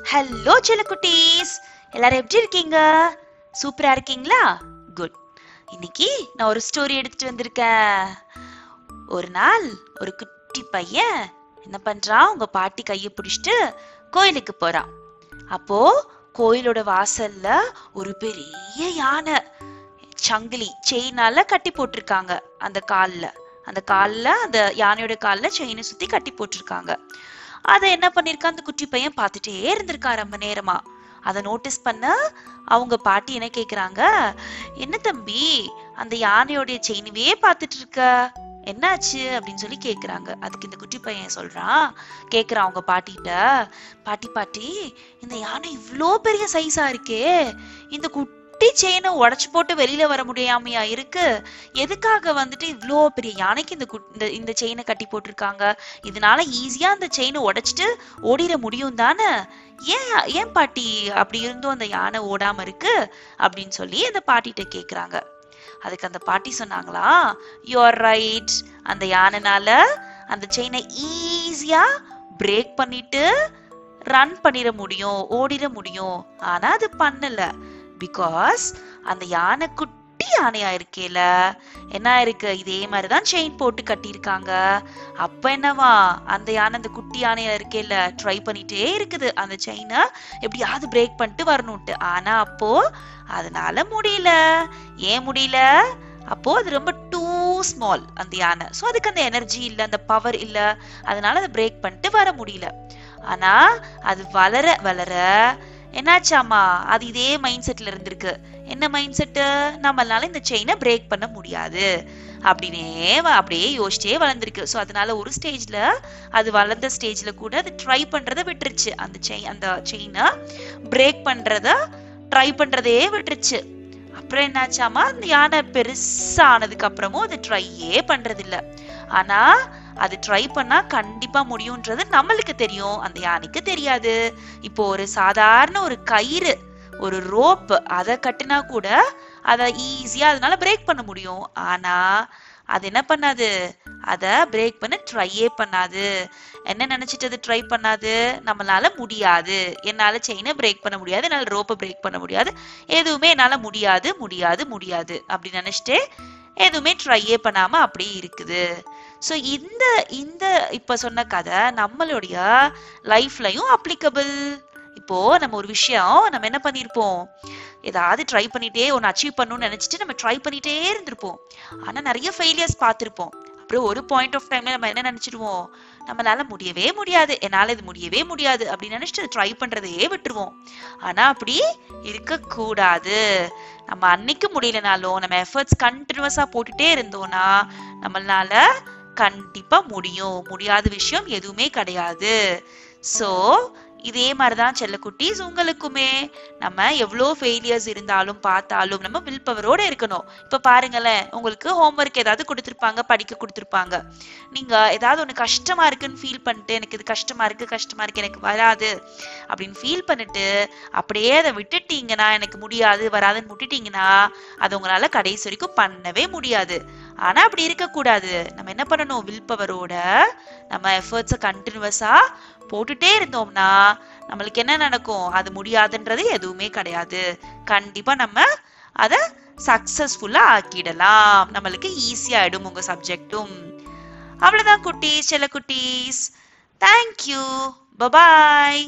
Hello செல்லக்குட்டீஸ். எல்லாரும் எப்படி இருக்கீங்க? சூப்பரா இருக்கீங்களா? குட் இன்னைக்கு நான் ஒரு ஸ்டோரி எடுத்துட்டு வந்திருக்கேன். ஒரு நாள் ஒரு குட்டி பையன் என்ன பண்றான்? உங்க பாட்டி கையை பிடிச்சிட்டு கோயிலுக்கு போறான். அப்போ கோயிலோட வாசல்ல ஒரு பெரிய யானை சங்கிலி செயினால கட்டி போட்டிருக்காங்க. அந்த கால்ல அந்த கால்ல அந்த யானையோட கால்ல செயினை சுத்தி கட்டி போட்டிருக்காங்க. அதை என்ன பண்ணிருக்கா? அந்த குட்டி பையன் பார்த்துட்டே இருந்திருக்கா ரொம்ப நேரமா. அதை நோட்டீஸ் பண்ண அவங்க பாட்டி என்ன கேக்குறாங்க? என்ன தம்பி அந்த யானையோடைய செயினவே பார்த்துட்டு இருக்க. என்னாச்சு? அப்படின்னு சொல்லி கேக்குறாங்க. அதுக்கு இந்த குட்டி பையன் சொல்றான். கேக்குறான் அவங்க பாட்டிகிட்ட. பாட்டி பாட்டி இந்த யானை இவ்வளோ பெரிய சைஸா இருக்கே. இந்த குட்டி குட்டி செயினை உடைச்சு போட்டு வெளியில வர முடியாமையா இருக்கு? எதுக்காக வந்துட்டு இவ்வளோ பெரிய யானைக்கு இந்த குட்- இந்த இந்த செயினை கட்டி போட்டிருக்காங்க? இதனால ஈஸியா அந்த செயினை உடைச்சிட்டு ஓடிட முடியும் தானே? ஏன் ஏன் பாட்டி அப்படி இருந்தும் அந்த யானை ஓடாம இருக்கு? அப்படின்னு சொல்லி அந்த பாட்டிகிட்ட கேக்குறாங்க. அதுக்கு அந்த பாட்டி சொன்னாங்களா யுவர் ரைட் அந்த யானைனால அந்த செயினை ஈஸியா பிரேக் பண்ணிட்டு ரன் பண்ணிட முடியும் ஓடிட முடியும். ஆனா அது பண்ணல. பிகாஸ் அந்த யானை குட்டி யானையா இருக்கேல என்ன இருக்கு இதே மாதிரிதான் செயின் போட்டு கட்டியிருக்காங்க. அப்ப என்னவா? அந்த யானை அந்த குட்டி யானையா இருக்கேல ட்ரை பண்ணிட்டே இருக்குது. அந்த செயினை எப்படியாவது பிரேக் பண்ணிட்டு வரணும்ட்டு. ஆனா அப்போ அதனால முடியல. ஏன் முடியல? அப்போ அது ரொம்ப டூ ஸ்மால் அந்த யானை. ஸோ அதுக்கு அந்த எனர்ஜி இல்லை அந்த பவர் இல்லை. அதனால அதை பிரேக் பண்ணிட்டு வர முடியல. ஆனா அது வளர வளர என்னாச்சாமா அது இதே மைண்ட் செட்ல இருந்திருக்கு. என்ன மைண்ட் செட்டு நம்மளால இந்த செயினை பிரேக் பண்ண முடியாது. அப்படின்னே அப்படியே யோசிச்சே வளர்ந்துருக்கு. ஸோ அதனால ஒரு ஸ்டேஜ்ல அது வளர்ந்த ஸ்டேஜ்ல கூட அது ட்ரை பண்றதை விட்டுருச்சு. அந்த செயின் அந்த செயினை பிரேக் பண்றத ட்ரை பண்றதே விட்டுருச்சு. அப்புறம் என்னாச்சாமா அந்த யானை பெருசானதுக்கு அப்புறமும் அது ட்ரையே பண்ணுறதில்ல ஆனால் ஆனா அது ட்ரை பண்ணா கண்டிப்பா முடியும்ன்றது நம்மளுக்கு தெரியும். அந்த யானைக்கு தெரியாது. இப்போ ஒரு சாதாரண ஒரு கயிறு ஒரு ரோப் அதை கட்டினா கூட அதை ஈஸியா அதனால பிரேக் பண்ண முடியும். ஆனா அது என்ன பண்ணாது? அதை பிரேக் பண்ண ட்ரையே பண்ணாது. என்ன நினைச்சிட்டு அது ட்ரை பண்ணாது? நம்மளால முடியாது. என்னால செயினை பிரேக் பண்ண முடியாது. என்னால் ரோப்பை பிரேக் பண்ண முடியாது. எதுவுமே என்னால முடியாது முடியாது முடியாது. அப்படி நினைச்சிட்டு எதுவுமே ட்ரையே பண்ணாம அப்படியே இருக்குது. ஸோ இந்த இந்த இப்போ சொன்ன கதை நம்மளுடைய லைஃப்லையும் அப்ளிகபிள் இப்போ நம்ம ஒரு விஷயம் நம்ம என்ன பண்ணியிருப்போம் ஏதாவது ட்ரை பண்ணிட்டே ஒன்று அச்சீவ் பண்ணணும்னு நினச்சிட்டு நம்ம ட்ரை பண்ணிட்டே இருந்திருப்போம். ஆனால் நிறைய ஃபெயிலியர்ஸ் பார்த்துருப்போம். அப்புறம் ஒரு பாயிண்ட் ஆஃப் டைம்ல நம்ம என்ன நினச்சிடுவோம்? நம்மளால முடியவே முடியாது. என்னால் இது முடியவே முடியாது அப்படின்னு நினச்சிட்டு ட்ரை பண்ணுறதையே விட்டுருவோம். ஆனால் அப்படி இருக்கக்கூடாது. நம்ம அன்னைக்கு முடியலனாலும் நம்ம எஃபர்ட்ஸ் கண்டினியூஸாக போட்டுட்டே இருந்தோம்னா நம்மளால கண்டிப்பா முடியும். முடியாத விஷயம் எதுவுமே கிடையாது. சோ இதே மாதிரிதான் செல்லக்குட்டீஸ் உங்களுக்குமே. நம்ம எவ்வளோ ஃபெயிலியர்ஸ் இருந்தாலும் பார்த்தாலும் நம்ம வில் பவரோட இருக்கணும். இப்போ பாருங்களேன் உங்களுக்கு ஹோம்ஒர்க் ஏதாவது கொடுத்துருப்பாங்க படிக்க கொடுத்துருப்பாங்க. நீங்கள் ஏதாவது ஒண்ணு கஷ்டமா இருக்குன்னு ஃபீல் பண்ணிட்டு எனக்கு இது கஷ்டமா இருக்கு கஷ்டமா இருக்கு எனக்கு வராது அப்படின்னு ஃபீல் பண்ணிட்டு அப்படியே அதை விட்டுட்டீங்கன்னா எனக்கு முடியாது வராதுன்னு விட்டுட்டீங்கன்னா அது உங்களால கடைசி வரைக்கும் பண்ணவே முடியாது. ஆனா அப்படி இருக்கக்கூடாது. நம்ம என்ன பண்ணணும்? வில் பவரோட நம்ம எஃபர்ட்ஸை கண்டினியூஸா போட்டுட்டே இருந்தோம்னா நம்மளுக்கு என்ன நடக்கும்? அது முடியாதுன்றது எதுவுமே கிடையாது. கண்டிப்பா நம்ம அதை சக்சஸ்ஃபுல்லா ஆக்கிடலாம். நம்மளுக்கு ஈஸியா ஆயிடும் உங்க சப்ஜெக்டும் அவ்வளவுதான் குட்டீஸ் செல்ல குட்டீஸ் தேங்க்யூ பபாய்